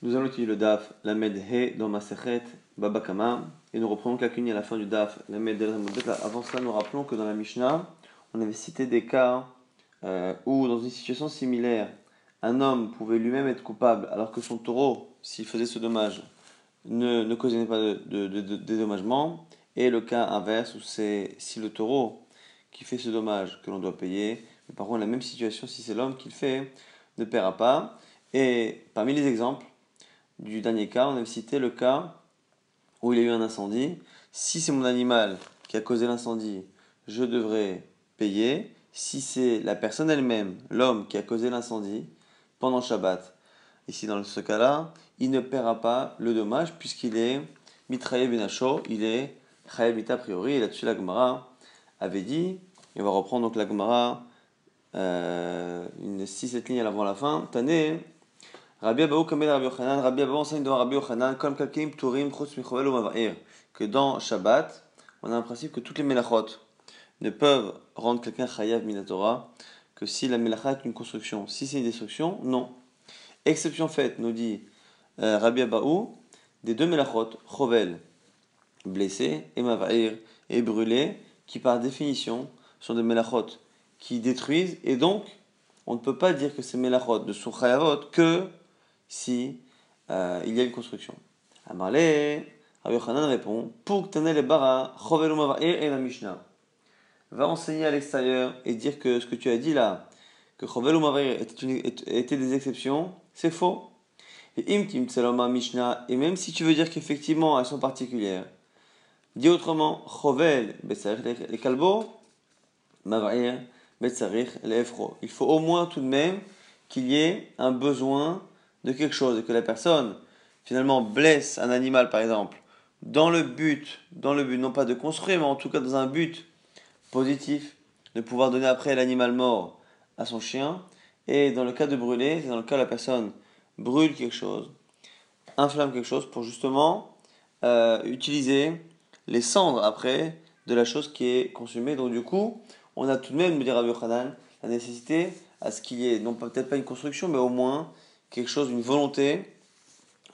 Nous allons utiliser le daf, la med he dans Masechet Babakama, et nous reprenons quelques à la fin du daf, la med Avant cela, nous rappelons que dans la Mishnah, on avait cité des cas euh, où, dans une situation similaire, un homme pouvait lui-même être coupable alors que son taureau, s'il faisait ce dommage, ne, ne causait pas de, de, dédommagement, et le cas inverse où c'est si le taureau qui fait ce dommage que l'on doit payer, mais par contre la même situation si c'est l'homme qui le fait, ne paiera pas. Et parmi les exemples, du dernier cas, on avait cité le cas où il y a eu un incendie. Si c'est mon animal qui a causé l'incendie, je devrais payer. Si c'est la personne elle-même, l'homme qui a causé l'incendie, pendant Shabbat, ici dans ce cas-là, il ne paiera pas le dommage puisqu'il est mitraillé benacho, il est chayav a priori. Et là-dessus, la Gemara avait dit, et on va reprendre donc la Gemara, euh, une 6-7 lignes avant la fin, Tané, Rabbi Abaou Kamel Rabbi Yochanan, Rabbi Abaou enseigne devant Rabbi Yochanan, comme Kalkim Turim Chutz Michovel ou Mava'ir, que dans Shabbat, on a un principe que toutes les melachot ne peuvent rendre quelqu'un chayav minatora que si la melacha est une construction. Si c'est une destruction, non. Exception faite, nous dit euh, Rabbi Abaou, des deux melachot, chovel, blessé, et mava'ir, et brûlé, qui par définition sont des melachot qui détruisent, et donc on ne peut pas dire que ces melachot ne sont chayavot que si euh, il y a une construction. Amarle, Rabbi Yochanan répond Pour le bara, et la Mishnah. Va enseigner à l'extérieur et dire que ce que tu as dit là, que Chovel était, des exceptions, c'est faux. Et imtim Mishnah, et même si tu veux dire qu'effectivement elles sont particulières, dis autrement Chovel, les kalbo, Mavair, les Il faut au moins tout de même qu'il y ait un besoin de quelque chose et que la personne finalement blesse un animal par exemple dans le but, dans le but non pas de construire mais en tout cas dans un but positif de pouvoir donner après l'animal mort à son chien et dans le cas de brûler, c'est dans le cas où la personne brûle quelque chose, inflamme quelque chose pour justement euh, utiliser les cendres après de la chose qui est consumée. Donc du coup, on a tout de même, me dit Rabbi la nécessité à ce qu'il y ait, non peut-être pas une construction, mais au moins quelque chose, une volonté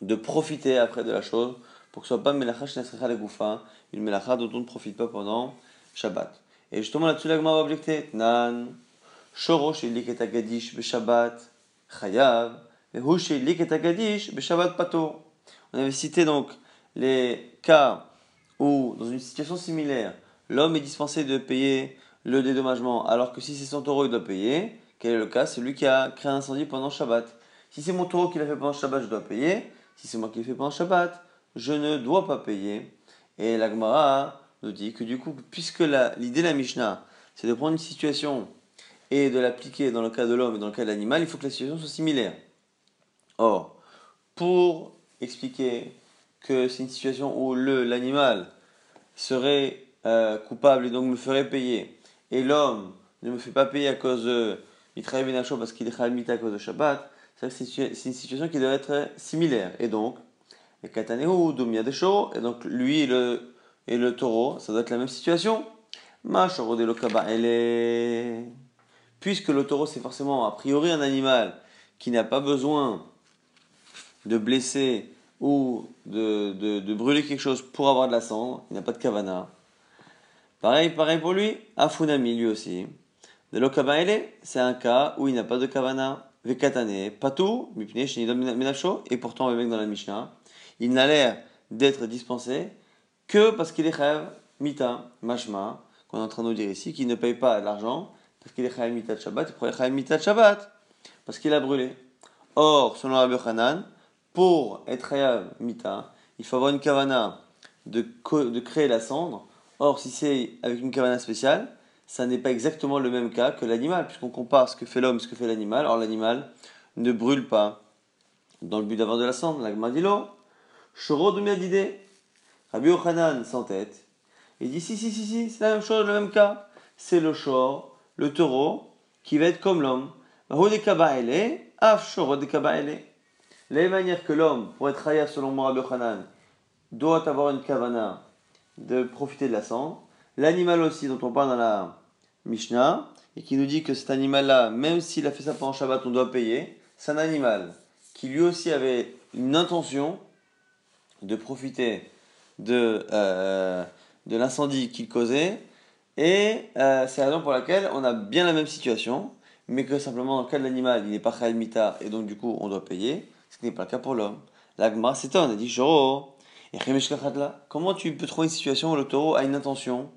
de profiter après de la chose pour que ce soit pas shnesrecha legoufa, une melacha dont on ne profite pas pendant Shabbat. Et justement là-dessus, la va objecter Nan, shorosh et Shabbat, chayav, Shabbat pato. On avait cité donc les cas où, dans une situation similaire, l'homme est dispensé de payer le dédommagement, alors que si c'est son taureau, il doit payer. Quel est le cas? C'est lui qui a créé un incendie pendant Shabbat. Si c'est mon taureau qui l'a fait pendant Shabbat, je dois payer. Si c'est moi qui l'ai fait pendant Shabbat, je ne dois pas payer. Et la Gemara nous dit que du coup, puisque l'idée de la Mishnah, c'est de prendre une situation et de l'appliquer dans le cas de l'homme et dans le cas de l'animal, il faut que la situation soit similaire. Or, pour expliquer que c'est une situation où l'animal serait euh, coupable et donc me ferait payer, et l'homme ne me fait pas payer à cause de il travaille parce qu'il est à cause de Shabbat, c'est une situation qui doit être similaire. Et donc, et et donc lui et le, le taureau, ça doit être la même situation. Puisque le taureau, c'est forcément a priori un animal qui n'a pas besoin de blesser ou de, de, brûler quelque chose pour avoir de la cendre, il n'a pas de kavana. Pareil, pareil pour lui, Afunami lui aussi. De l'okabaele, c'est un cas où il n'a pas de kavana. Vekatane, patou, mipne, menacho, et pourtant le mec dans la Mishnah, il n'a l'air d'être dispensé que parce qu'il est chayav mita, mashma, qu'on est en train de nous dire ici, qu'il ne paye pas l'argent, parce qu'il est chayav mita de Shabbat, il pourrait chayav mita de Shabbat, parce qu'il a brûlé. Or, selon Rabbi Hanan, pour être chayav mita, il faut avoir une kavana de, de créer la cendre. Or, si c'est avec une kavana spéciale, ça n'est pas exactement le même cas que l'animal, puisqu'on compare ce que fait l'homme, ce que fait l'animal. Or, l'animal ne brûle pas dans le but d'avoir de la cendre. L'agmadilo, choro de miadide. Rabbi Yochanan tête. Il dit si, si, si, si, c'est la même chose, le même cas. C'est le chor, le taureau, qui va être comme l'homme. de Les manières que l'homme, pour être rayé selon moi, Rabbi Yochanan, doit avoir une kavana de profiter de la cendre l'animal aussi dont on parle dans la Mishnah, et qui nous dit que cet animal-là, même s'il a fait ça pendant Shabbat, on doit payer, c'est un animal qui lui aussi avait une intention de profiter de, euh, de l'incendie qu'il causait. Et euh, c'est la raison pour laquelle on a bien la même situation, mais que simplement dans le cas de l'animal, il n'est pas mita et donc du coup on doit payer, ce qui n'est pas le cas pour l'homme. L'agma s'étonne, elle dit comment tu peux trouver une situation où le taureau a une intention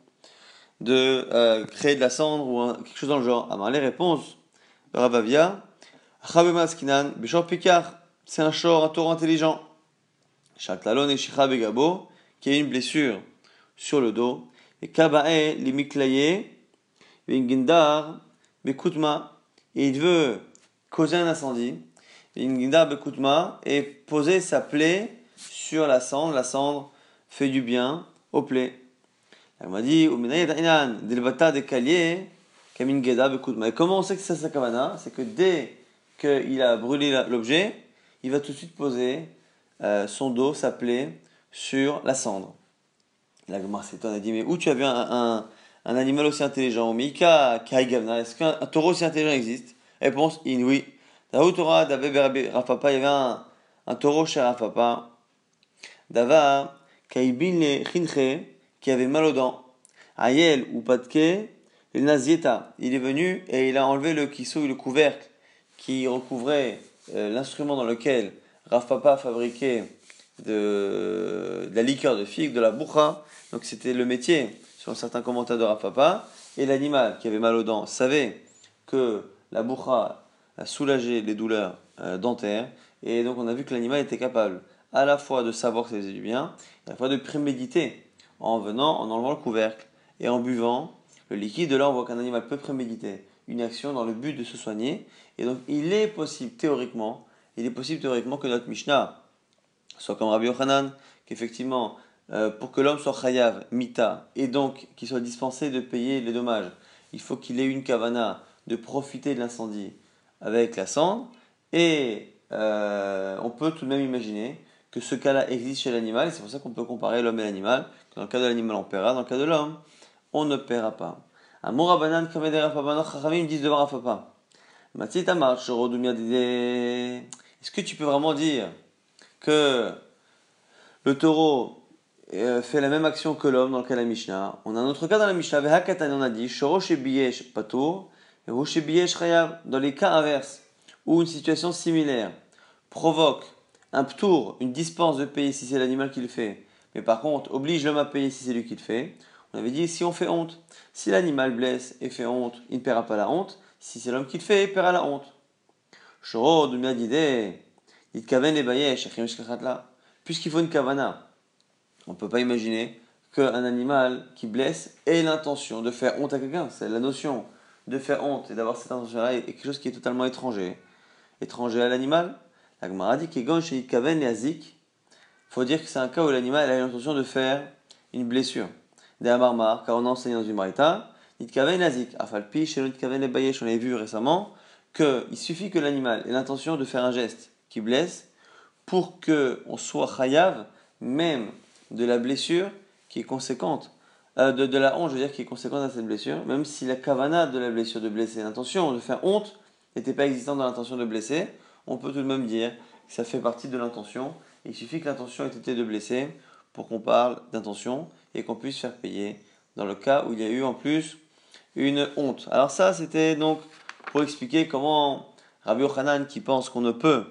de euh, créer de la cendre ou quelque chose dans le genre Alors les réponses, Rabavia, Skinan, Bishor Pekar, c'est un short, un taureau intelligent. Shatlalon et Shicha Begabo, qui a une blessure sur le dos. Et Kabae, les Vingindar, Bekutma, et il veut causer un incendie. Vingindar, Bekutma, et poser sa plaie sur la cendre. La cendre fait du bien aux plaies. Elle m'a dit, comment on sait que c'est sa kavana? C'est que dès qu'il a brûlé l'objet, il va tout de suite poser euh, son dos, sa plaie, sur la cendre. La Gemara s'étonne, elle dit Mais où tu as vu un, un, animal aussi intelligent? Mika Est-ce qu'un taureau aussi intelligent existe? Réponse In oui. Torah, Rafapa, il y avait un, un taureau chez Rafapa. Dava, Kaibin Chinche, qui avait mal aux dents. Ayel ou Patke, le Nazieta. Il est venu et il a enlevé le kissou, le couvercle qui recouvrait euh, l'instrument dans lequel Rav Papa fabriquait de, la liqueur de figue, de la boucha. Donc c'était le métier, sur certains commentaires de Rav Papa. Et l'animal qui avait mal aux dents savait que la boucha a soulagé les douleurs euh, dentaires. Et donc on a vu que l'animal était capable à la fois de savoir que ça faisait du bien, et à la fois de préméditer en venant, en enlevant le couvercle et en buvant le liquide. De là, on voit qu'un animal peut préméditer une action dans le but de se soigner. Et donc, il est possible, théoriquement, il est possible théoriquement que notre Mishnah soit comme Rabbi Yochanan, qu'effectivement, euh, pour que l'homme soit chayav, mita, et donc qu'il soit dispensé de payer les dommages, il faut qu'il ait une kavana de profiter de l'incendie avec la cendre, et euh, on peut tout de même imaginer que ce cas-là existe chez l'animal, et c'est pour ça qu'on peut comparer l'homme et l'animal, dans le cas de l'animal on paiera, dans le cas de l'homme, on ne paiera pas. Amourabanan kameder afabano chachamim disent devant afapa. Matita marche Est-ce que tu peux vraiment dire que le taureau euh, fait la même action que l'homme dans le cas de la Mishnah? On a un autre cas dans la Mishnah, on a dit shebiyesh patour et shebiyesh chayav. Dans les cas inverses, où une situation similaire provoque un ptour, une dispense de payer si c'est l'animal qui le fait, mais par contre oblige l'homme à payer si c'est lui qui le fait, on avait dit si on fait honte. Si l'animal blesse et fait honte, il ne paiera pas la honte. Si c'est l'homme qui le fait, il paiera la honte. Puisqu'il faut une kavana, on ne peut pas imaginer qu'un animal qui blesse ait l'intention de faire honte à quelqu'un. C'est la notion de faire honte et d'avoir cette intention-là est quelque chose qui est totalement étranger. Étranger à l'animal. La dit faut dire que c'est un cas où l'animal a l'intention de faire une blessure des Amarmar, car on a enseigné dans une marita, Nitkaven Nazik, Afalpi, chez Nitkaven Bayesh, on avait vu récemment qu'il suffit que l'animal ait l'intention de faire un geste qui blesse pour qu'on soit chayav, même de la blessure qui est conséquente, euh, de, de, la honte, je veux dire, qui est conséquente à cette blessure, même si la kavana de la blessure de blesser, l'intention de faire honte, n'était pas existante dans l'intention de blesser, on peut tout de même dire que ça fait partie de l'intention. Il suffit que l'intention ait été de blesser pour qu'on parle d'intention et qu'on puisse faire payer dans le cas où il y a eu en plus une honte. Alors ça, c'était donc pour expliquer comment Rabbi Yochanan qui pense qu'on ne peut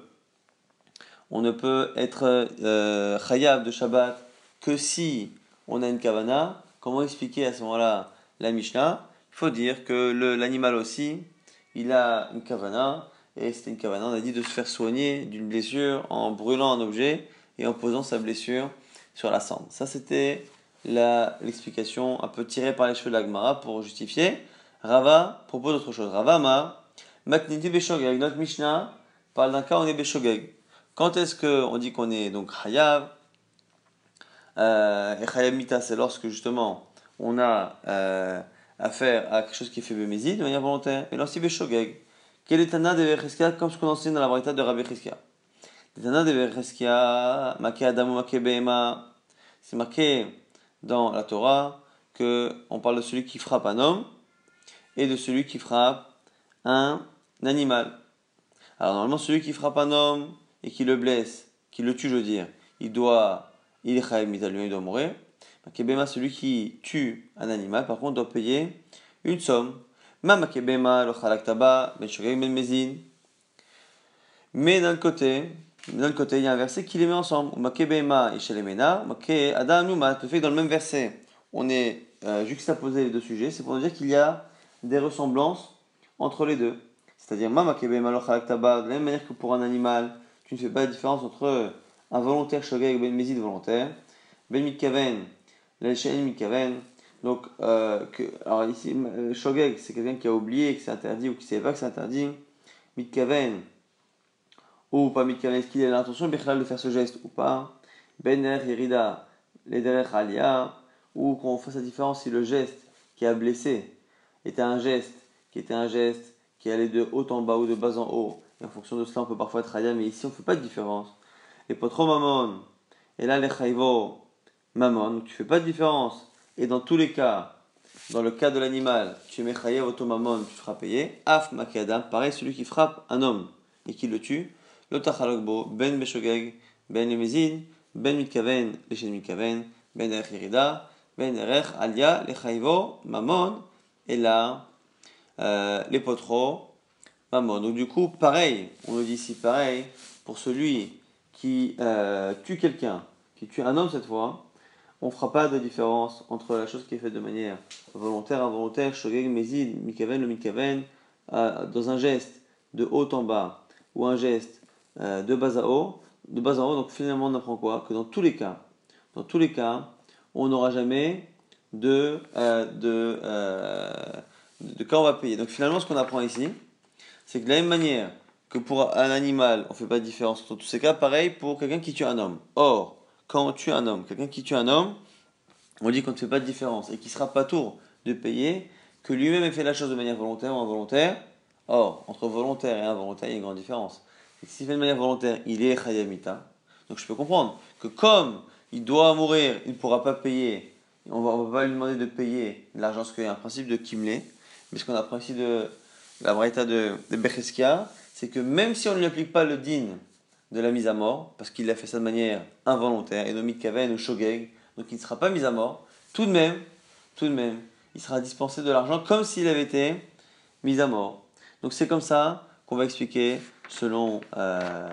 on ne peut être euh, de Shabbat que si on a une kavana. Comment expliquer à ce moment-là la Mishnah? Il faut dire que l'animal aussi, il a une kavana, et c'était une kavana, on a dit, de se faire soigner d'une blessure en brûlant un objet et en posant sa blessure sur la cendre. Ça, c'était l'explication un peu tirée par les cheveux de l'Agmara pour justifier. Rava propose autre chose. Rava ma makniti beshogeg. Notre Mishnah parle d'un cas où on est beshogeg. Quand est-ce qu'on dit qu'on est donc chayav? Euh, Et chayav mita, c'est lorsque justement on a euh, affaire à quelque chose qui est fait bémézi de manière volontaire. Et lorsqu'il beshogeg. Quel est Tana de Vecheskia comme ce qu'on enseigne dans la variété de Rabbi Cheskia Tana de Vecheskia, make adamu make behema. C'est marqué dans la Torah que on parle de celui qui frappe un homme et de celui qui frappe un animal. Alors normalement celui qui frappe un homme, et qui le blesse, qui le tue, je veux dire, il doit, il est il doit mourir. Makebema, celui qui tue un animal, par contre, doit payer une somme. Ben ben. Mais d'un côté, d'un côté, il y a un verset qui les met ensemble. Et fait que dans le même verset, on est euh, juxtaposé les deux sujets, c'est pour dire qu'il y a des ressemblances entre les deux. C'est-à-dire, de la même manière que pour un animal, tu ne fais pas de différence entre un volontaire shogeg ben mezid volontaire, ben mitkaven, la mitkaven, donc, euh, alors ici, euh, Shogeg, c'est quelqu'un qui a oublié que c'est interdit ou qui ne savait pas que c'est interdit. Mitkaven, ou pas Mitkaven, est-ce qu'il a l'intention de faire ce geste ou pas? Bener, Irida, Lederer, Alia, ou qu'on fasse la différence si le geste qui a blessé était un geste qui était un geste qui allait de haut en bas ou de bas en haut. Et en fonction de cela, on peut parfois être Alia, mais ici, on ne fait pas de différence. Et potro mamon, et là, les chayvo mamon, tu ne fais pas de différence et dans tous les cas, dans le cas de l'animal, tu chayev automamon, tu feras payer. Af makadam, pareil, celui qui frappe un homme et qui le tue. Lotachalogbo, ben beshogeg, ben lemezin, ben mitkaven, mitkaven, ben erech irida, ben erech alia, lechayvo, mamon, et là, euh, les potros, mamon. Donc du coup, pareil, on le dit ici pareil, pour celui qui euh, tue quelqu'un, qui tue un homme cette fois, on ne fera pas de différence entre la chose qui est faite de manière volontaire, involontaire, shogeg, mezid, mikaven, le mikaven, euh, dans un geste de haut en bas ou un geste euh, de bas à haut, de bas en haut. Donc finalement, on apprend quoi? Que dans tous les cas, dans tous les cas, on n'aura jamais de, euh, de, de cas on va payer. Donc finalement, ce qu'on apprend ici, c'est que de la même manière que pour un animal, on ne fait pas de différence entre tous ces cas, pareil pour quelqu'un qui tue un homme. Or, quand on tue un homme, quelqu'un qui tue un homme, on dit qu'on ne fait pas de différence et qu'il sera pas tour de payer, que lui-même ait fait la chose de manière volontaire ou involontaire. Or, entre volontaire et involontaire, il y a une grande différence. S'il fait de manière volontaire, il est chayamita. Donc je peux comprendre que comme il doit mourir, il ne pourra pas payer, on ne va, pas lui demander de payer l'argent, parce qu'il y a un principe de kimle, mais ce qu'on apprend ici de la braïta de, de Becheskia, c'est que même si on ne lui applique pas le din de la mise à mort, parce qu'il a fait ça de manière involontaire, et nommé kaven ou shogeg, donc il ne sera pas mis à mort, tout de même, tout de même, il sera dispensé de l'argent comme s'il avait été mis à mort. Donc c'est comme ça qu'on va expliquer selon, euh,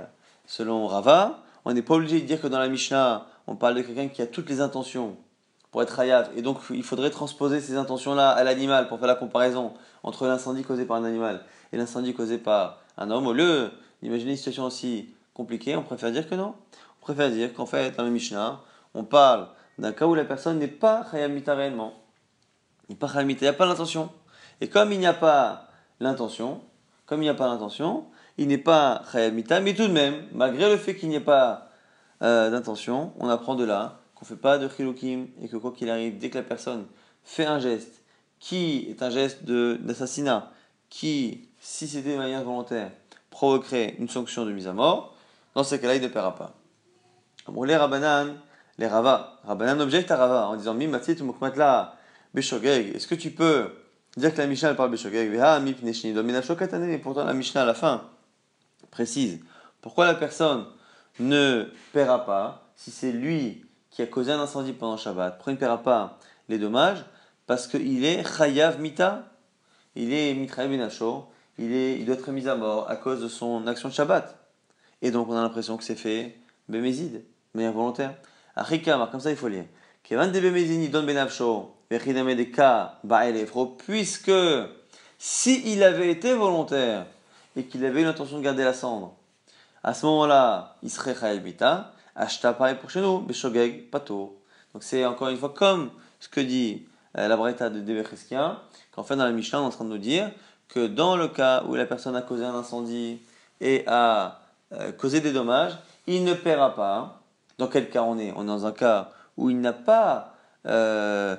selon Rava. On n'est pas obligé de dire que dans la Mishnah, on parle de quelqu'un qui a toutes les intentions pour être hayav, et donc il faudrait transposer ces intentions-là à l'animal pour faire la comparaison entre l'incendie causé par un animal et l'incendie causé par un homme. Au lieu d'imaginer une situation aussi compliqué, on préfère dire que non. On préfère dire qu'en fait, dans le Mishnah, on parle d'un cas où la personne n'est pas Chayamita réellement. Il n'est pas Chayamita, il n'y a pas l'intention. Et comme il n'y a pas l'intention, comme il n'y a pas l'intention, il n'est pas Chayamita, mais tout de même, malgré le fait qu'il n'y ait pas euh, d'intention, on apprend de là qu'on ne fait pas de Chilukim et que quoi qu'il arrive, dès que la personne fait un geste qui est un geste d'assassinat, qui, si c'était de manière volontaire, provoquerait une sanction de mise à mort, dans ce cas-là, il ne paiera pas. Les Rabanan, les Rava, Rabanan objecte à Rava en disant. Est-ce que tu peux dire que la Mishnah parle Beshogeg? Mais pourtant la Mishnah à la fin précise pourquoi la personne ne paiera pas si c'est lui qui a causé un incendie pendant Shabbat. Pourquoi il ne paiera pas les dommages? Parce qu'il est Chayav Mita. Il est Mitra Benacho. Il, est, il doit être mis à mort à cause de son action de Shabbat. Et donc on a l'impression que c'est fait bémézide, de manière volontaire. Comme ça il faut lire. Kevan de bémézini don benavsho, ka puisque si il avait été volontaire et qu'il avait eu l'intention de garder la cendre, à ce moment-là, il serait chayav Ashta pareil pour chez nous, beshogeg pato. Donc c'est encore une fois comme ce que dit euh, la Breta de Debecheskian, qu'en fait dans la Mishnah on est en train de nous dire que dans le cas où la personne a causé un incendie et a euh, causer des dommages, il ne paiera pas. Dans quel cas on est? On est dans un cas où il n'a pas euh,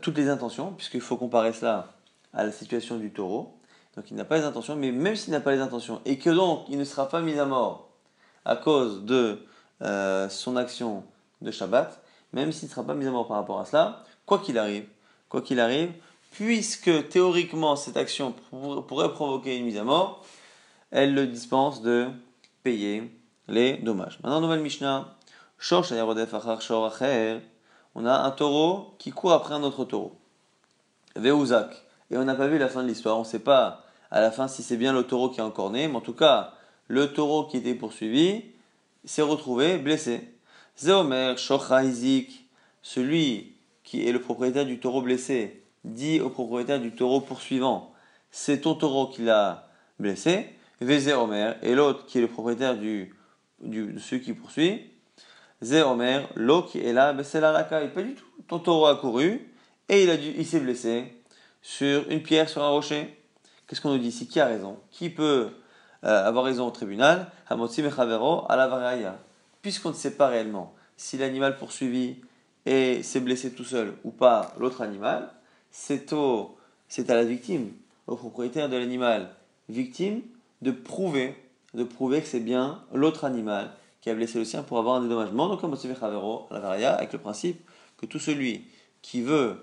toutes les intentions, puisqu'il faut comparer cela à la situation du taureau. Donc il n'a pas les intentions, mais même s'il n'a pas les intentions, et que donc il ne sera pas mis à mort à cause de euh, son action de Shabbat, même s'il ne sera pas mis à mort par rapport à cela, quoi qu'il arrive, quoi qu'il arrive, puisque théoriquement cette action pourrait provoquer une mise à mort, elle le dispense de les dommages. Maintenant, nouvelle Mishnah. On a un taureau qui court après un autre taureau. Veuzak. Et on n'a pas vu la fin de l'histoire. On ne sait pas à la fin si c'est bien le taureau qui est encore né, mais en tout cas, le taureau qui était poursuivi s'est retrouvé blessé. Zeomer Shochaizik, celui qui est le propriétaire du taureau blessé, dit au propriétaire du taureau poursuivant, c'est ton taureau qui l'a blessé. Omer, et l'autre qui est le propriétaire du, du, de celui qui poursuit, Omer, l'autre qui est là, ben, c'est la racaille. Pas du tout. Ton taureau a couru et il, a dû, il s'est blessé sur une pierre, sur un rocher. Qu'est-ce qu'on nous dit ici? Qui a raison? Qui peut euh, avoir raison au tribunal? Hamotzi Mechavero à la Puisqu'on ne sait pas réellement si l'animal poursuivi et s'est blessé tout seul ou pas l'autre animal, c'est à la victime, au propriétaire de l'animal victime, de prouver, de prouver que c'est bien l'autre animal qui a blessé le sien pour avoir un dédommagement. Donc, comme à la varia, avec le principe que tout celui qui veut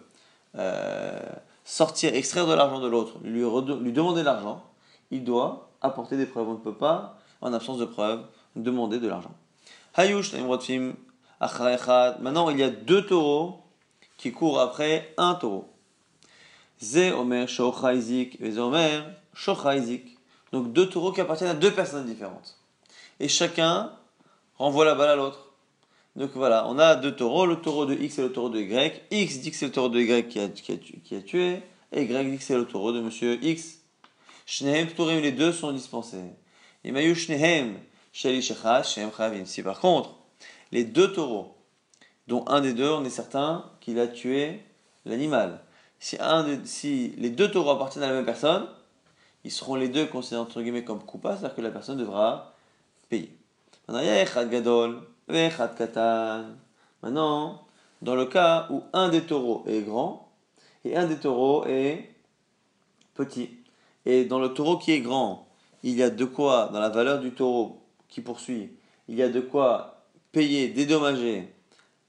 euh, sortir, extraire de l'argent de l'autre, lui, lui demander de l'argent, il doit apporter des preuves. On ne peut pas, en absence de preuves, demander de l'argent. Hayush, Maintenant, il y a deux taureaux qui courent après un taureau. Ze Omer Shochaizik et Omer Shochaizik. Donc deux taureaux qui appartiennent à deux personnes différentes. Et chacun renvoie la balle à l'autre. Donc voilà, on a deux taureaux, le taureau de X et le taureau de Y. X dit que c'est le taureau de Y qui a, qui a, tué, et Y dit que c'est le taureau de monsieur X. Shnehem les deux sont dispensés. Et Mayu Shnehem Sheli Shem Si par contre, les deux taureaux, dont un des deux, on est certain qu'il a tué l'animal. Si, un si les deux taureaux appartiennent à la même personne, ils seront les deux considérés comme coupables, c'est-à-dire que la personne devra payer. Maintenant, dans le cas où un des taureaux est grand et un des taureaux est petit, et dans le taureau qui est grand, il y a de quoi, dans la valeur du taureau qui poursuit, il y a de quoi payer, dédommager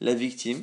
la victime,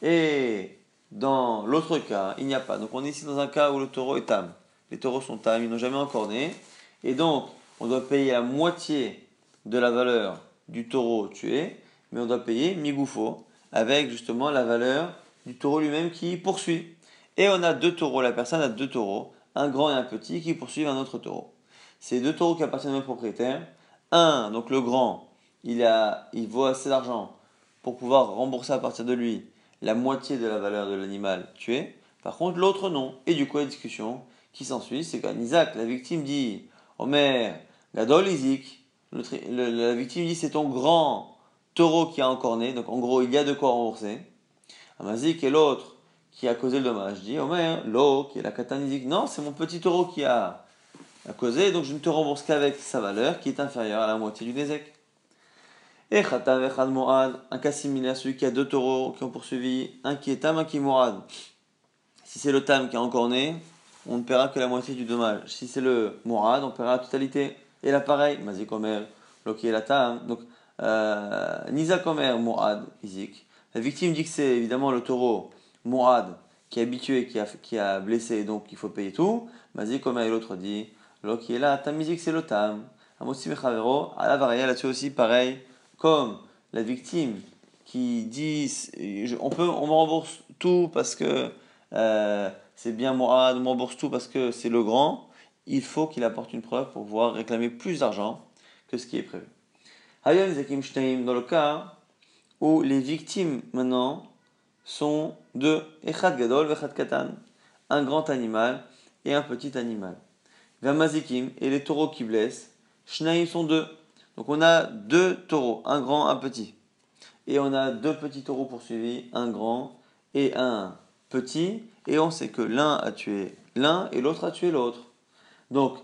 et dans l'autre cas, il n'y a pas. Donc on est ici dans un cas où le taureau est tam. Les taureaux sont tam, ils n'ont jamais encore né, et donc on doit payer la moitié de la valeur du taureau tué, mais on doit payer migoufo, avec justement la valeur du taureau lui-même qui poursuit. Et on a deux taureaux, la personne a deux taureaux, un grand et un petit, qui poursuivent un autre taureau. C'est deux taureaux qui appartiennent au même propriétaire. Un, donc le grand, il, a, il vaut assez d'argent pour pouvoir rembourser à partir de lui la moitié de la valeur de l'animal tué. Par contre, l'autre non. Et du coup, la discussion qui s'ensuit, c'est qu'en Isaac, la victime dit Omer, Gadol Isaac, la victime dit c'est ton grand taureau qui a encore né, donc en gros il y a de quoi rembourser. Amazik et l'autre qui a causé le dommage dit Omer, l'eau qui est la katanizik, non, c'est mon petit taureau qui a, causé, donc je ne te rembourse qu'avec sa valeur qui est inférieure à la moitié du Nezek. Et Khatav et Moad, un cas similaire, celui qui a deux taureaux qui ont poursuivi, un qui est Tam, un qui est Mourad. Si c'est le Tam qui a encore né, on ne paiera que la moitié du dommage. Si c'est le Mourad, on paiera la totalité. Et là, pareil, Mazik Omer, Loki et Tam. Donc, euh, Nizak Omer, Mourad, Izik. La victime dit que c'est évidemment le taureau Mourad qui est habitué, qui a, qui a blessé, donc il faut payer tout. Mazik Omer et l'autre dit Loki est là, Tam Izik c'est le Tam. Amosi Mechavero, à la variée là-dessus aussi, pareil comme la victime qui dit on peut on me rembourse tout parce que euh, c'est bien moi, on rembourse tout parce que c'est le grand, il faut qu'il apporte une preuve pour pouvoir réclamer plus d'argent que ce qui est prévu. Dans le cas où les victimes maintenant sont de Echad Gadol Vechad Katan, un grand animal et un petit animal. Vamazikim et les taureaux qui blessent, Shnaim sont deux. Donc on a deux taureaux, un grand, un petit. Et on a deux petits taureaux poursuivis, un grand et un petit. Et on sait que l'un a tué l'un et l'autre a tué l'autre. Donc,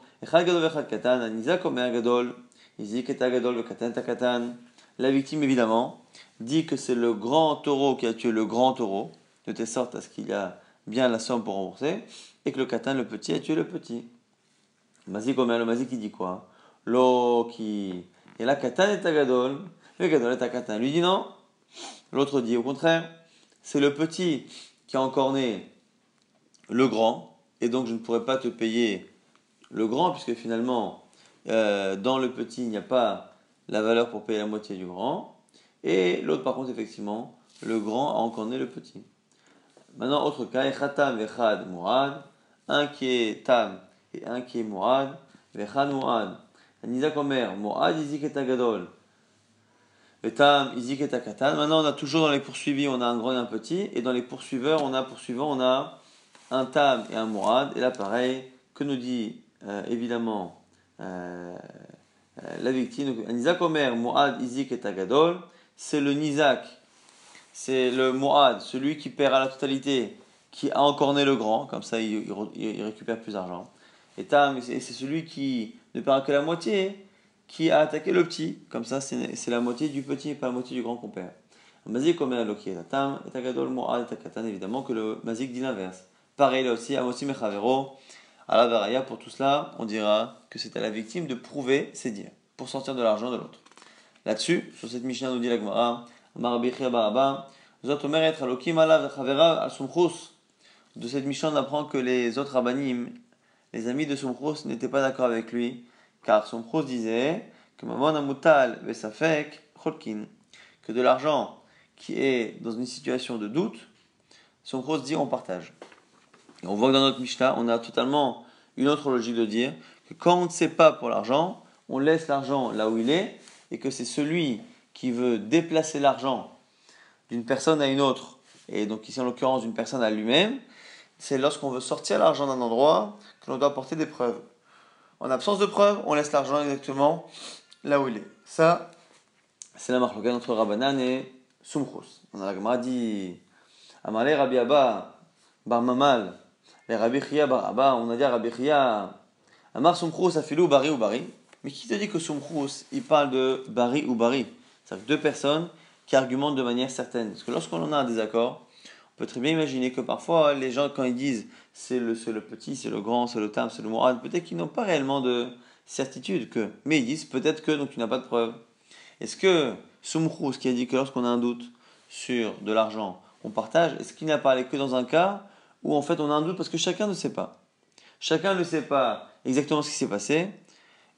la victime, évidemment, dit que c'est le grand taureau qui a tué le grand taureau, de telle sorte à ce qu'il y a bien la somme pour rembourser, et que le katan, le petit, a tué le petit. Mazik le mazik, il dit quoi? Lo qui et là, Katan est Agadol, le Gadol est Katan. Lui dit non. L'autre dit au contraire, c'est le petit qui a encore né le grand, et donc je ne pourrais pas te payer le grand, puisque finalement, euh, dans le petit, il n'y a pas la valeur pour payer la moitié du grand. Et l'autre, par contre, effectivement, le grand a encore né le petit. Maintenant, autre cas, Echatam Vechad Mourad, un qui est Tam et un qui est Mourad, Vechad Mourad. Nizak Omer, Mourad Izik et Agadol. Vetam Izik et. Maintenant, on a toujours dans les poursuivis, on a un grand et un petit, et dans les poursuiveurs, on a poursuivant, on a un Tam et un Mourad. Et là, pareil, que nous dit euh, évidemment euh, euh, la victime Nizak Omer, Mourad Izik et Agadol, c'est le Nizak c'est le Mu'ad, celui qui perd à la totalité, qui a encore né le grand, comme ça il, récupère plus d'argent. Et Tam, c'est celui qui ne perd que la moitié, qui a attaqué le petit, comme ça c'est la moitié du petit et pas la moitié du grand qu'on perd. Mazik comme Tam et Tagadol Mu'ad et Takatan, évidemment que le Mazik dit l'inverse. Pareil là aussi, Amosi Mechavero, à la Varaya, pour tout cela, on dira que c'est à la victime de prouver ses dires, pour sortir de l'argent de l'autre. Là-dessus, sur cette Mishnah nous dit la Gemara, de cette Mishnah, on apprend que les autres rabbanim, les amis de Sumchus, n'étaient pas d'accord avec lui, car Sumchus disait que que de l'argent qui est dans une situation de doute, Sumchus dit on partage. On voit que dans notre Mishnah, on a totalement une autre logique de dire que quand on ne sait pas pour l'argent, on laisse l'argent là où il est, et que c'est celui qui veut déplacer l'argent d'une personne à une autre, et donc ici en l'occurrence d'une personne à lui-même, c'est lorsqu'on veut sortir l'argent d'un endroit que l'on doit apporter des preuves. En absence de preuves, on laisse l'argent exactement là où il est. Ça, c'est la marque entre Rabbanan et Sumchus. On a la dit Amale Rabbi Abba Bar Mamal, et Rabbi Chia Bar Abba, on a dit à Rabbi Chia Amar Sumchus Afilou Bari ou Bari. Mais qui te dit que Sumchus, il parle de Bari ou Bari? C'est-à-dire deux personnes qui argumentent de manière certaine. Parce que lorsqu'on en a un désaccord, on peut très bien imaginer que parfois les gens, quand ils disent c'est le, le petit, c'est le grand, c'est le tam, c'est le mourad, peut-être qu'ils n'ont pas réellement de certitude que. Mais ils disent peut-être que, donc tu n'as pas de preuve. Est-ce que Soumrous, qui a dit que lorsqu'on a un doute sur de l'argent, on partage, est-ce qu'il n'a parlé que dans un cas où en fait on a un doute parce que chacun ne sait pas Chacun ne sait pas exactement ce qui s'est passé.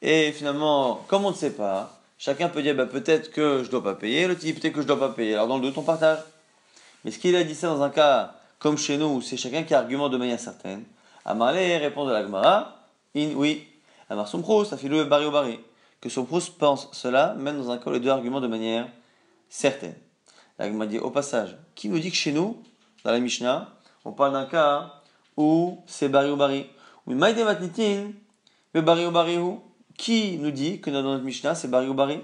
Et finalement, comme on ne sait pas, Chacun peut dire bah, peut-être que je ne dois pas payer, l'autre dit peut-être que je ne dois pas payer. Alors dans le doute, on partage. Mais ce qu'il a dit ça dans un cas comme chez nous, où c'est chacun qui argumente de manière certaine, Amarlé répond de la Gemara, in oui. Amar Sompros, ça fait le bari au bari. Que Sompros pense cela, même dans un cas où les deux argumentent de manière certaine. La Gemara dit au passage, qui nous dit que chez nous, dans la Mishnah, on parle d'un cas où c'est bari au bari. Oui, maïde matnitin, mais bari au bari où? Qui nous dit que dans notre Mishnah, c'est Bari ou Bari?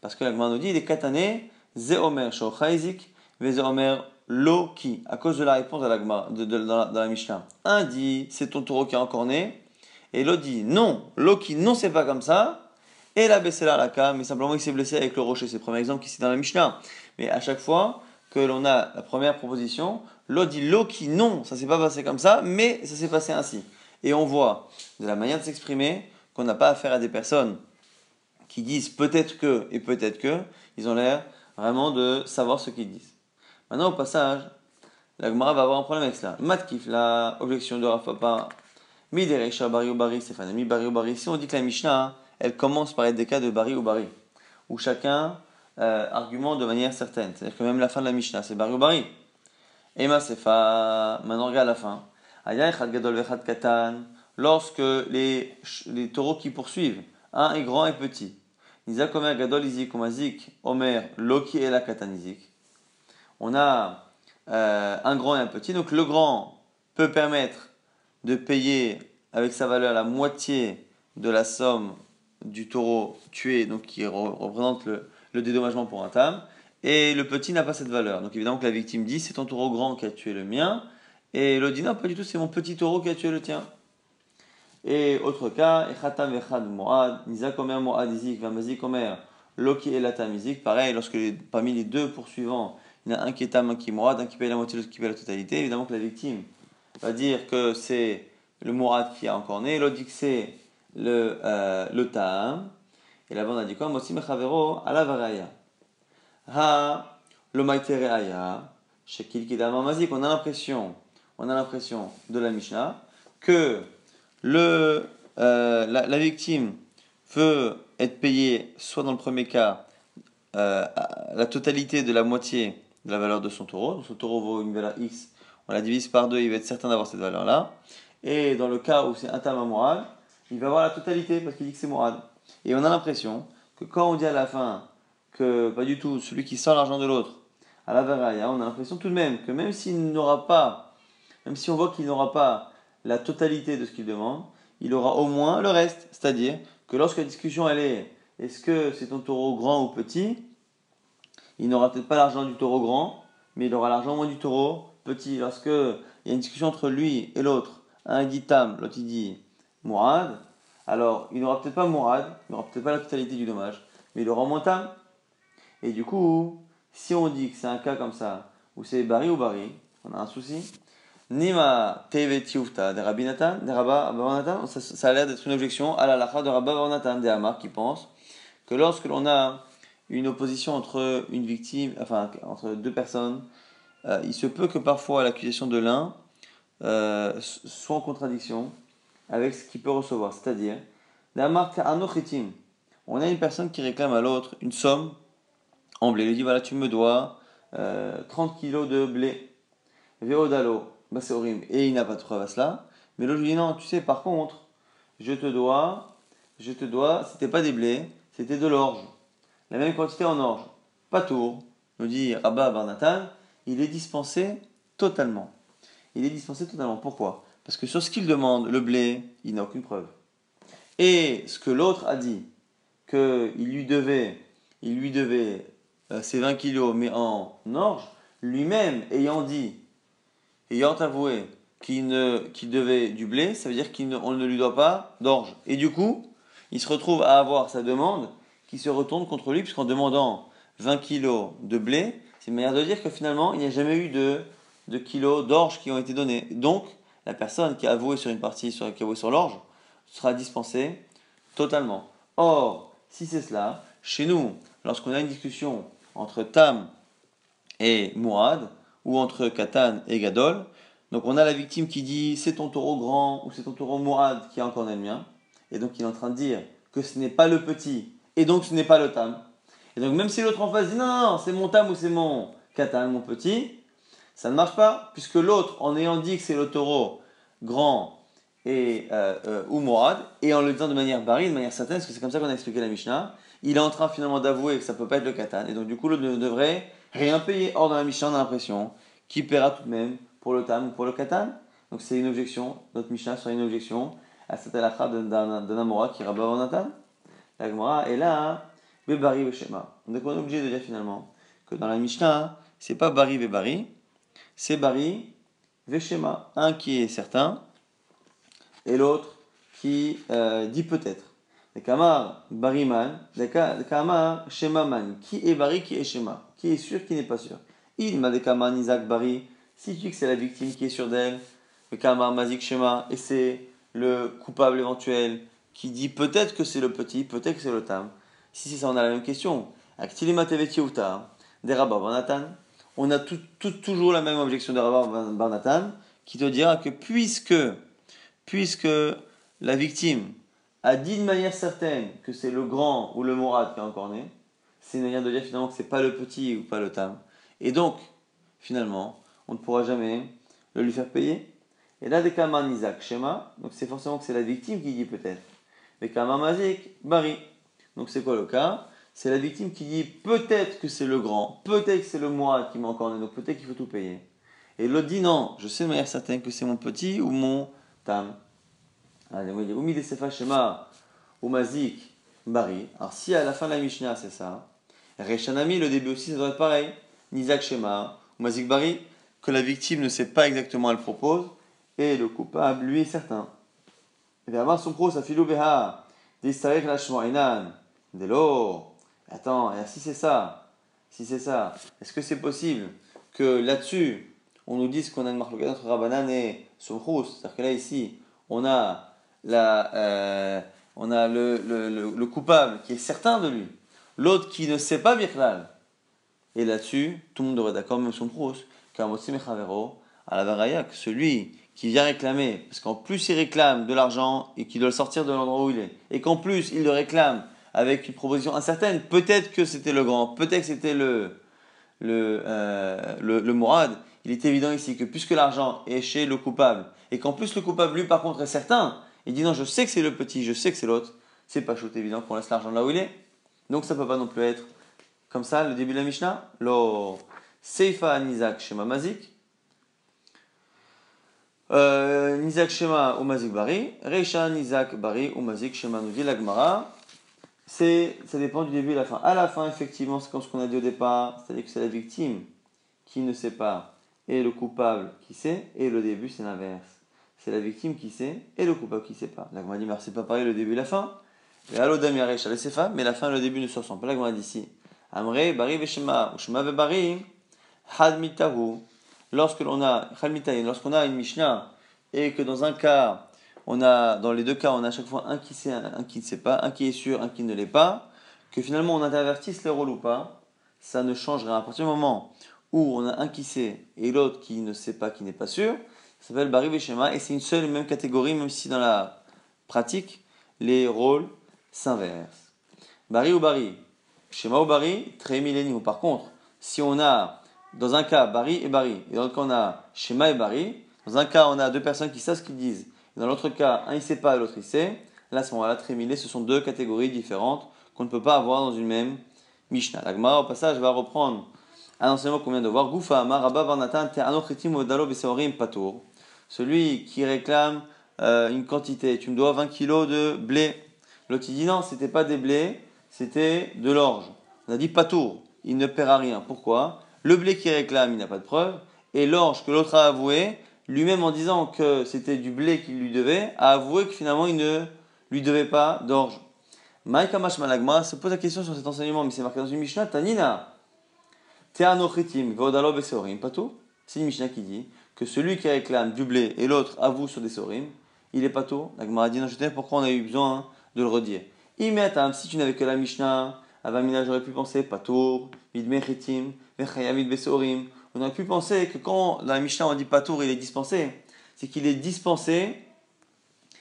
Parce que la nous dit, est katané, Ze Omer Shochaizik, Ve Ze Omer Loki, à cause de la réponse de la, de, dans, la, Mishnah. Un dit, c'est ton taureau qui est encore né, et l'autre dit, non, Loki, non, c'est pas comme ça, et la baissé la cam, mais simplement il s'est blessé avec le rocher. C'est le premier exemple qui est dans la Mishnah. Mais à chaque fois que l'on a la première proposition, l'autre dit Loki, non, ça s'est pas passé comme ça, mais ça s'est passé ainsi. Et on voit de la manière de s'exprimer qu'on n'a pas affaire à des personnes qui disent peut-être que et peut-être que, ils ont l'air vraiment de savoir ce qu'ils disent. Maintenant, au passage, la Gemara va avoir un problème avec cela. Matkif, la objection de Rafapa, Miderecha Bari ou Bari, Mi Bari ou Bari. Si on dit que la Mishnah, elle commence par être des cas de Bari ou Bari, où chacun euh, argumente de manière certaine. C'est-à-dire que même la fin de la Mishnah, c'est Bari ou Bari. Ema Sefa, maintenant regarde la fin. Katan lorsque les, les taureaux qui poursuivent, un est grand et petit. Nizak Omer Gadol Izik Omazik Omer Loki et la Katanizik. On a euh, un grand et un petit. Donc le grand peut permettre de payer avec sa valeur la moitié de la somme du taureau tué, donc qui représente le, le dédommagement pour un tam. Et le petit n'a pas cette valeur. Donc évidemment que la victime dit c'est ton taureau grand qui a tué le mien. Et le dit non, pas du tout, c'est mon petit taureau qui a tué le tien. Et autre cas, Echatam Vechad Moad, Nizakomer Moad Izik, Vamazikomer, Loki Elatam Izik, pareil, lorsque parmi les deux poursuivants, il y en a un qui est Tam, un qui est Moad, un qui paye la moitié, l'autre qui paye la totalité, évidemment que la victime va dire que c'est le Mourad qui a encore né, l'autre dit que c'est le, euh, le Tam, et là-bas on a dit quoi? Mosim Chavero Alavaraya. Ha, le Maitere Aya, Shekil Kidama Mazik, on a l'impression, on a l'impression de la Mishnah que le, euh, la, victime veut être payé, soit dans le premier cas, euh, la totalité de la moitié de la valeur de son taureau. Donc son taureau vaut une valeur X, on la divise par deux, il va être certain d'avoir cette valeur-là. Et dans le cas où c'est un tam moral, il va avoir la totalité parce qu'il dit que c'est moral. Et on a l'impression que quand on dit à la fin que pas du tout, celui qui sort l'argent de l'autre, à la veraya, on a l'impression tout de même que même s'il n'aura pas, même si on voit qu'il n'aura pas la totalité de ce qu'il demande, il aura au moins le reste. C'est-à-dire que lorsque la discussion elle est est-ce que c'est ton taureau grand ou petit, il n'aura peut-être pas l'argent du taureau grand, mais il aura l'argent moins du taureau petit. Lorsque il y a une discussion entre lui et l'autre, un dit tam, l'autre dit mourad, alors il n'aura peut-être pas mourad, il n'aura peut-être pas la totalité du dommage, mais il aura moins. Et du coup, si on dit que c'est un cas comme ça, où c'est bari ou bari, on a un souci. Nima teve tiufta de Rabbi Nathan, de Rabba ça, a l'air d'être une objection à la lacha de Rabba Nathan, des Hamar, qui pense que lorsque l'on a une opposition entre une victime, enfin entre deux personnes, euh, il se peut que parfois l'accusation de l'un euh, soit en contradiction avec ce qu'il peut recevoir. C'est-à-dire, on a une personne qui réclame à l'autre une somme en blé. Il dit voilà, tu me dois 30 euh, kilos de blé. Véodalo, bah c'est horrible. Et il n'a pas de preuve à cela. Mais l'autre lui dit non, tu sais, par contre, je te dois, je te dois, c'était pas des blés, c'était de l'orge. La même quantité en orge. Pas tour, nous dit Rabba Barnatan, il est dispensé totalement. Il est dispensé totalement. Pourquoi? Parce que sur ce qu'il demande, le blé, il n'a aucune preuve. Et ce que l'autre a dit, qu'il lui devait, il lui devait euh, ses 20 kilos, mais en orge, lui-même ayant dit, ayant avoué qu'il devait du blé, ça veut dire qu'on ne lui doit pas d'orge. Et du coup, il se retrouve à avoir sa demande qui se retourne contre lui, puisqu'en demandant 20 kilos de blé, c'est une manière de dire que finalement, il n'y a jamais eu de, de kilos d'orge qui ont été donnés. Donc, la personne qui a avoué sur une partie, sur, qui a avoué sur l'orge, sera dispensée totalement. Or, si c'est cela, chez nous, lorsqu'on a une discussion entre Tam et Mourad, ou entre Katan et Gadol, donc on a la victime qui dit c'est ton taureau grand ou c'est ton taureau Mourad qui est encore le mien. Et donc il est en train de dire que ce n'est pas le petit, et donc ce n'est pas le tam. Et donc même si l'autre en face dit non, c'est mon tam ou c'est mon katan, mon petit, ça ne marche pas, puisque l'autre, en ayant dit que c'est le taureau grand et, euh, euh, ou et en le disant de manière barri, de manière certaine, parce que c'est comme ça qu'on a expliqué la Mishnah, il est en train finalement d'avouer que ça ne peut pas être le katan, et donc du coup l'autre ne devrait rien payer. Or dans la Mishnah, on a l'impression qu'il paiera tout de même pour le tam ou pour le katan. Donc c'est une objection, notre Mishnah sera une objection à cette halakha d'un Amora qui rabat en Nathan. La Gemara est là, Bebari Veshema. Donc on est obligé de dire finalement que dans la Mishnah, c'est pas Bari Bebari, c'est Bari Veshema. Un qui est certain et l'autre qui euh, dit peut-être. Kamar Bariman, Kamar Shemaman. Qui est Bari, qui est Shema? Qui est sûr, qui n'est pas sûr? Il m'a Kamar Nizak Bari. Si tu dis que c'est la victime qui est sûre d'elle, le Kamar Mazik Shema, et c'est le coupable éventuel qui dit peut-être que c'est le petit, peut-être que c'est le tam. Si c'est ça, on a la même question. Des Barnatan, on a toujours la même objection des Rabba Barnatan qui te dira que puisque, puisque la victime a dit de manière certaine que c'est le grand ou le morad qui a encore né, c'est une manière de dire finalement que c'est pas le petit ou pas le tam. Et donc, finalement, on ne pourra jamais le lui faire payer et là, des Kaman Isaac Shema, donc c'est forcément que c'est la victime qui dit peut-être. Des Kaman Mazik Bari. Donc c'est quoi le cas? C'est la victime qui dit peut-être que c'est le grand, peut-être que c'est le moi qui m'a encore donc peut-être qu'il faut tout payer. Et l'autre dit non, je sais de manière certaine que c'est mon petit ou mon tam. Ou Mazik Bari. Alors si à la fin de la Mishnah c'est ça, Rechanami, le début aussi ça doit être pareil. Nizak Shema ou Mazik Bari, que la victime ne sait pas exactement elle propose et le coupable, lui, est certain. Et son pro, sa filou beha, la l'eau. Attends, si c'est ça, si c'est ça, est-ce que c'est possible que là-dessus, on nous dise qu'on a une marque entre Rabbanan et Somchous C'est-à-dire que là, ici, on a, la, euh, on a le, le, le, coupable qui est certain de lui, l'autre qui ne sait pas Birklal. Et là-dessus, tout le monde devrait d'accord, même Somchous, car Motsi Mechavero, à la Varayak, celui qui vient réclamer, parce qu'en plus il réclame de l'argent et qu'il doit le sortir de l'endroit où il est, et qu'en plus il le réclame avec une proposition incertaine. Peut-être que c'était le grand, peut-être que c'était le, euh, le, le mourad. Il est évident ici que puisque l'argent est chez le coupable, et qu'en plus le coupable, lui, par contre, est certain, il dit non, je sais que c'est le petit, je sais que c'est l'autre, c'est pas chouette évident qu'on laisse l'argent là où il est. Donc ça peut pas non plus être comme ça, le début de la Mishnah. Lo Seifa Nizak Shema Mazik. Euh, Nizak Shema ou Mazik Bari. Reisha Nizak Bari ou Mazik Shema nous dit la Gemara. C'est, ça dépend du début et de la fin. À la fin, effectivement, c'est comme ce qu'on a dit au départ, c'est-à-dire que c'est la victime qui ne sait pas et le coupable qui sait, et le début, c'est l'inverse. C'est la victime qui sait et le coupable qui sait pas. La dit, mais c'est pas pareil le début et la fin. Et mais la fin et le début ne se ressemblent pas. La Gemara dit ici. Amre, Bari Veshema, Ushema Bari, Had Mitahu. Lorsque l'on a, lorsqu'on a une Mishnah, et que dans un cas, on a, dans les deux cas, on a à chaque fois un qui sait, un, qui ne sait pas, un qui est sûr, un qui ne l'est pas, que finalement on intervertisse les rôles ou pas, ça ne change rien. À partir du moment où on a un qui sait et l'autre qui ne sait pas, qui n'est pas sûr, ça s'appelle Bari Veshema, et c'est une seule et même catégorie, même si dans la pratique, les rôles s'inversent. Bari ou Bari? Shema ou Bari, très millénium. Par contre, si on a, dans un cas, Bari et Bari, et dans l'autre cas, on a Shema et Bari, dans un cas, on a deux personnes qui savent ce qu'ils disent, dans l'autre cas, un il sait pas et l'autre il sait, là, à ce moment-là, très ce sont deux catégories différentes qu'on ne peut pas avoir dans une même Mishnah. L'Agma, au passage, va reprendre un enseignement qu'on vient de voir. Goufa Amar Varnatan Patour. Celui qui réclame euh, une quantité, tu me dois 20 kilos de blé. L'autre dit non, c'était pas des blés, c'était de l'orge. On a dit patour, il ne paiera rien. Pourquoi? Le blé qui réclame, il n'a pas de preuve. Et l'orge que l'autre a avoué, lui-même en disant que c'était du blé qu'il lui devait, a avoué que finalement il ne lui devait pas d'orge. Maïka Malagma se pose la question sur cet enseignement, mais c'est marqué dans une Mishnah, Tanina. Teanochitim, Vodalo Beseorim, Patou. C'est une Mishnah qui dit que celui qui réclame du blé et l'autre avoue sur des Sorim, il est Patou. La Gemara dit non, je sais pourquoi on a eu besoin de le redire si tu n'avais que la Mishnah, Avamina, j'aurais pu penser Patour, Midmechitim, Mechayamid Besorim. On aurait pu penser que quand la Mishnah on dit Patour, il est dispensé, c'est qu'il est dispensé,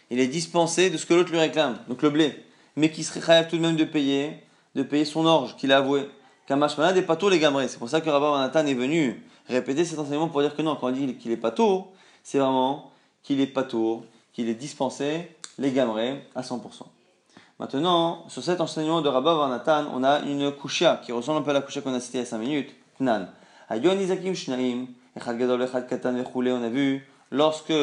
il est dispensé de ce que l'autre lui réclame, donc le blé, mais qui serait capable tout de même de payer, de payer son orge qu'il a avoué. Kamashmana des Patour les gamrés. C'est pour ça que Rabbi est venu répéter cet enseignement pour dire que non, quand on dit qu'il est Patour, c'est vraiment qu'il est Patour, qu'il est dispensé les gamrés à 100%. Maintenant, sur cet enseignement de Varnatan, on a une kushia qui ressemble un peu à la kushia qu'on a citée il y a 5 minutes. Nan. On a vu lorsque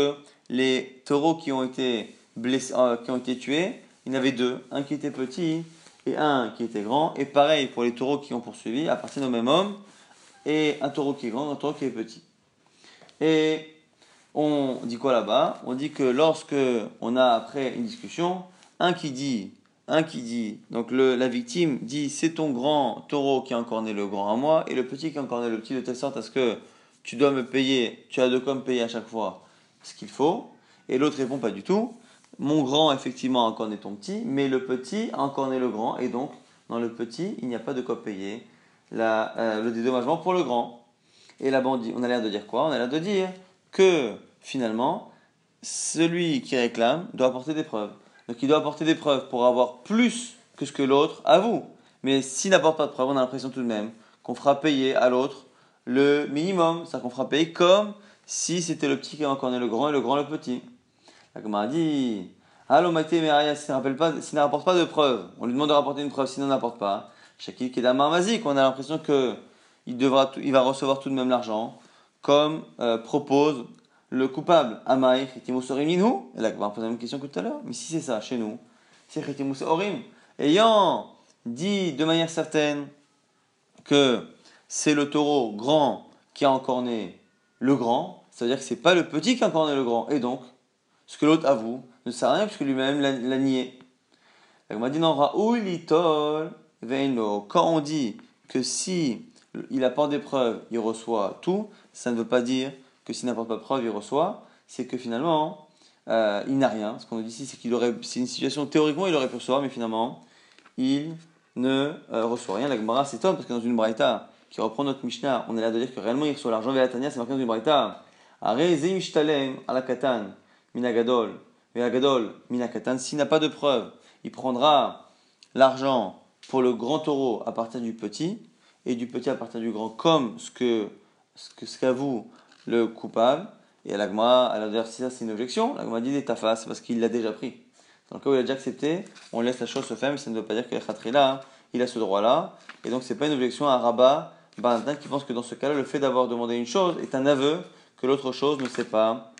les taureaux qui ont été blessés, euh, qui ont été tués, il y en avait deux, un qui était petit et un qui était grand. Et pareil pour les taureaux qui ont poursuivi, appartiennent au même homme, et un taureau qui est grand, un taureau qui est petit. Et on dit quoi là-bas? On dit que lorsque on a après une discussion, un qui dit un qui dit, donc la victime dit c'est ton grand taureau qui a encore né le grand à moi et le petit qui a encore né le petit de telle sorte à ce que tu dois me payer, tu as de quoi me payer à chaque fois ce qu'il faut. Et l'autre répond pas du tout. Mon grand effectivement a encore né ton petit, mais le petit a encore né le grand et donc dans le petit il n'y a pas de quoi payer euh, le dédommagement pour le grand. Et là on a l'air de dire quoi? On a l'air de dire que finalement celui qui réclame doit apporter des preuves. Donc il doit apporter des preuves pour avoir plus que ce que l'autre avoue. Mais s'il n'apporte pas de preuves, on a l'impression tout de même qu'on fera payer à l'autre le minimum. C'est-à-dire qu'on fera payer comme si c'était le petit qui encore né le grand et le grand le petit. La Gemara dit Allô, Maïté Meraya, s'il ne rapporte pas de preuves, on lui demande de rapporter une preuve, s'il n'en apporte pas. Shakil qui est Mazik, on a l'impression qu'il il va recevoir tout de même l'argent, comme euh, propose le coupable, Amaï, Orim Et là, on va poser la même question que tout à l'heure. Mais si c'est ça, chez nous, c'est Chitimus Orim. Ayant dit de manière certaine que c'est le taureau grand qui a encorné le grand, ça veut dire que c'est pas le petit qui a encorné le grand. Et donc, ce que l'autre avoue ne sert à rien puisque lui-même l'a nié. On m'a dit non, Raoul Litol Quand on dit que si il apporte des preuves, il reçoit tout, ça ne veut pas dire que s'il n'apporte pas de preuve, il reçoit, c'est que finalement, euh, il n'a rien. Ce qu'on nous dit ici, c'est qu'il aurait, c'est une situation, théoriquement, il aurait pu recevoir, mais finalement, il ne euh, reçoit rien. La Gemara s'étonne parce que dans une braïta qui reprend notre Mishnah, on est là de dire que réellement il reçoit l'argent. Tania, c'est marqué dans une braïta. ala minagadol, minagadol, minakatan. S'il n'a pas de preuve, il prendra l'argent pour le grand taureau à partir du petit et du petit à partir du grand, comme ce que ce qu'avoue le coupable. Et l'agma, si ça c'est une objection, l'agma dit ta face parce qu'il l'a déjà pris. Dans le cas où il a déjà accepté, on laisse la chose se faire, mais ça ne veut pas dire que là, il a ce droit-là. Et donc, c'est pas une objection à un rabat qui pense que dans ce cas-là, le fait d'avoir demandé une chose est un aveu que l'autre chose ne s'est pas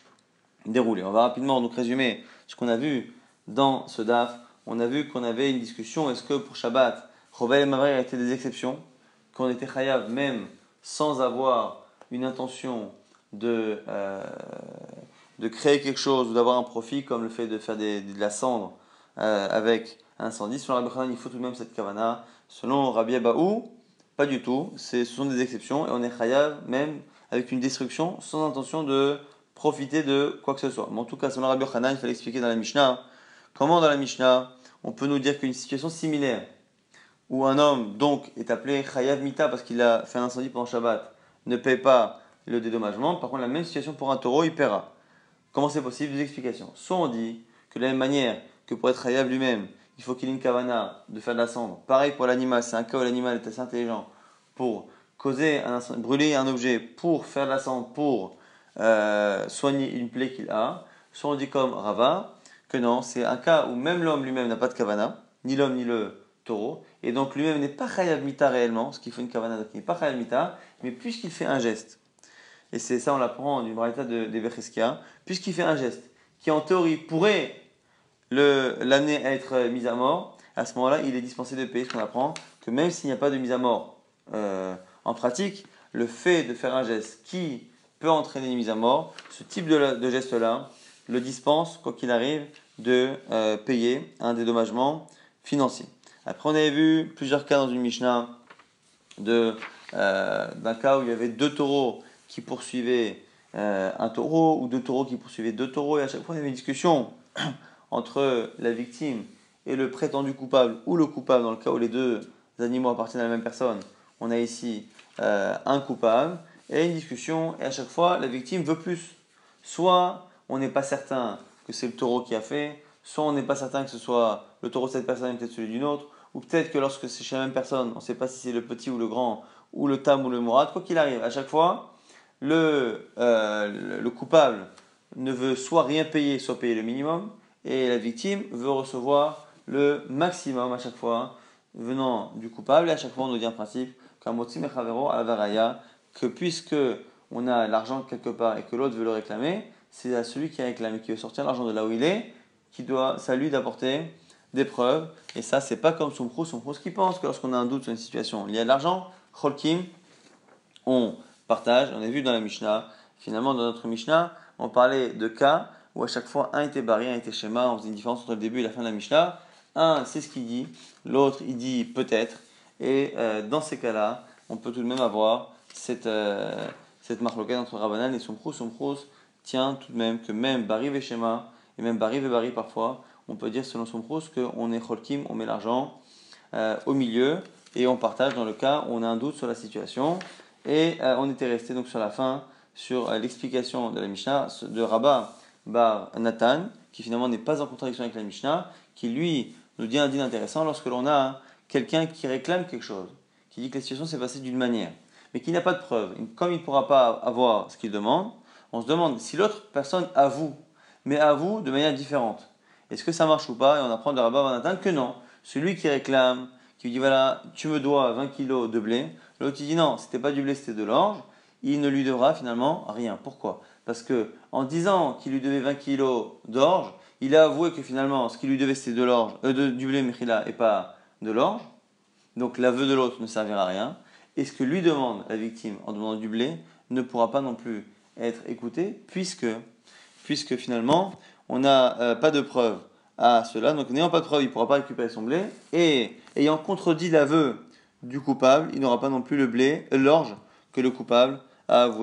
déroulée. On va rapidement donc résumer ce qu'on a vu dans ce DAF. On a vu qu'on avait une discussion est-ce que pour Shabbat, Robel et Mavri étaient des exceptions? Qu'on était chayav même sans avoir une intention de, euh, de créer quelque chose ou d'avoir un profit, comme le fait de faire de la cendre euh, avec un incendie. Selon Rabbi Khanan, il faut tout de même cette kavana. Selon Rabbi Baou, pas du tout. Ce sont des exceptions et on est chayav même avec une destruction sans intention de profiter de quoi que ce soit. Mais en tout cas, selon Rabbi Khanan, il fallait expliquer dans la Mishnah comment dans la Mishnah on peut nous dire qu'une situation similaire où un homme donc est appelé chayav mita parce qu'il a fait un incendie pendant Shabbat ne paye pas le dédommagement. Par contre, la même situation pour un taureau, il paiera. Comment c'est possible? Deux explications. Soit on dit que de la même manière que pour être Hayav lui-même, il faut qu'il ait une kavana de faire de la cendre. Pareil pour l'animal, c'est un cas où l'animal est assez intelligent pour causer un brûler un objet pour faire de la cendre, pour euh, soigner une plaie qu'il a. Soit on dit comme Rava que non, c'est un cas où même l'homme lui-même n'a pas de kavana, ni l'homme ni le taureau, et donc lui-même n'est pas Chayav Mita réellement, ce qui fait une kavana, donc il n'est pas Chayav Mita, mais puisqu'il fait un geste, et c'est ça on l'apprend du Braïta de, de puisqu'il fait un geste qui en théorie pourrait l'amener à être mis à mort, à ce moment-là il est dispensé de payer ce qu'on apprend, que même s'il n'y a pas de mise à mort euh, en pratique, le fait de faire un geste qui peut entraîner une mise à mort, ce type de, geste-là le dispense, quoi qu'il arrive, de euh, payer un dédommagement financier. Après, on avait vu plusieurs cas dans une Mishnah euh, d'un cas où il y avait deux taureaux qui poursuivait euh, un taureau ou deux taureaux qui poursuivaient deux taureaux. Et à chaque fois, il y avait une discussion entre la victime et le prétendu coupable ou le coupable dans le cas où les deux animaux appartiennent à la même personne. On a ici euh, un coupable et une discussion. Et à chaque fois, la victime veut plus. Soit on n'est pas certain que c'est le taureau qui a fait, soit on n'est pas certain que ce soit le taureau de cette personne et peut-être celui d'une autre, ou peut-être que lorsque c'est chez la même personne, on ne sait pas si c'est le petit ou le grand, ou le tam ou le mourad, quoi qu'il arrive. À chaque fois, euh, le, le, coupable ne veut soit rien payer, soit payer le minimum, et la victime veut recevoir le maximum à chaque fois venant du coupable. Et à chaque fois, on nous dit en principe que puisque on a l'argent quelque part et que l'autre veut le réclamer, c'est à celui qui a réclamé, qui veut sortir l'argent de là où il est, qui doit, c'est à lui d'apporter des preuves. Et ça, c'est pas comme son son ce qui pense que lorsqu'on a un doute sur une situation il y a de l'argent, Cholkim, on partage. On a vu dans la Mishnah, finalement dans notre Mishnah, on parlait de cas où à chaque fois un était barré, un était schéma, on faisait une différence entre le début et la fin de la Mishnah. Un, c'est ce qu'il dit, l'autre, il dit peut-être. Et euh, dans ces cas-là, on peut tout de même avoir cette, euh, cette entre Rabbanan et Somprous. Somprous tient tout de même que même Bari et schéma, et même Bari et Bari parfois, on peut dire selon Somprous qu'on est Cholkim, on met l'argent euh, au milieu et on partage dans le cas où on a un doute sur la situation. Et euh, on était resté donc sur la fin, sur euh, l'explication de la Mishnah de Rabbah Bar Nathan, qui finalement n'est pas en contradiction avec la Mishnah, qui lui nous dit un dîner intéressant lorsque l'on a quelqu'un qui réclame quelque chose, qui dit que la situation s'est passée d'une manière, mais qui n'a pas de preuve. Comme il ne pourra pas avoir ce qu'il demande, on se demande si l'autre personne avoue, mais avoue de manière différente. Est-ce que ça marche ou pas? Et on apprend de Rabbah Bar Nathan que non. Celui qui réclame, qui dit voilà, tu me dois 20 kilos de blé, L'autre dit non, c'était pas du blé, c'était de l'orge. Il ne lui devra finalement rien. Pourquoi? Parce que en disant qu'il lui devait 20 kilos d'orge, il a avoué que finalement ce qu'il lui devait c'était de l'orge, euh, du blé et pas de l'orge. Donc l'aveu de l'autre ne servira à rien. Et ce que lui demande la victime en demandant du blé ne pourra pas non plus être écouté puisque, puisque finalement on n'a euh, pas de preuve à cela. Donc n'ayant pas de preuve, il ne pourra pas récupérer son blé. Et ayant contredit l'aveu du coupable, il n'aura pas non plus le blé, l'orge que le coupable a avoué.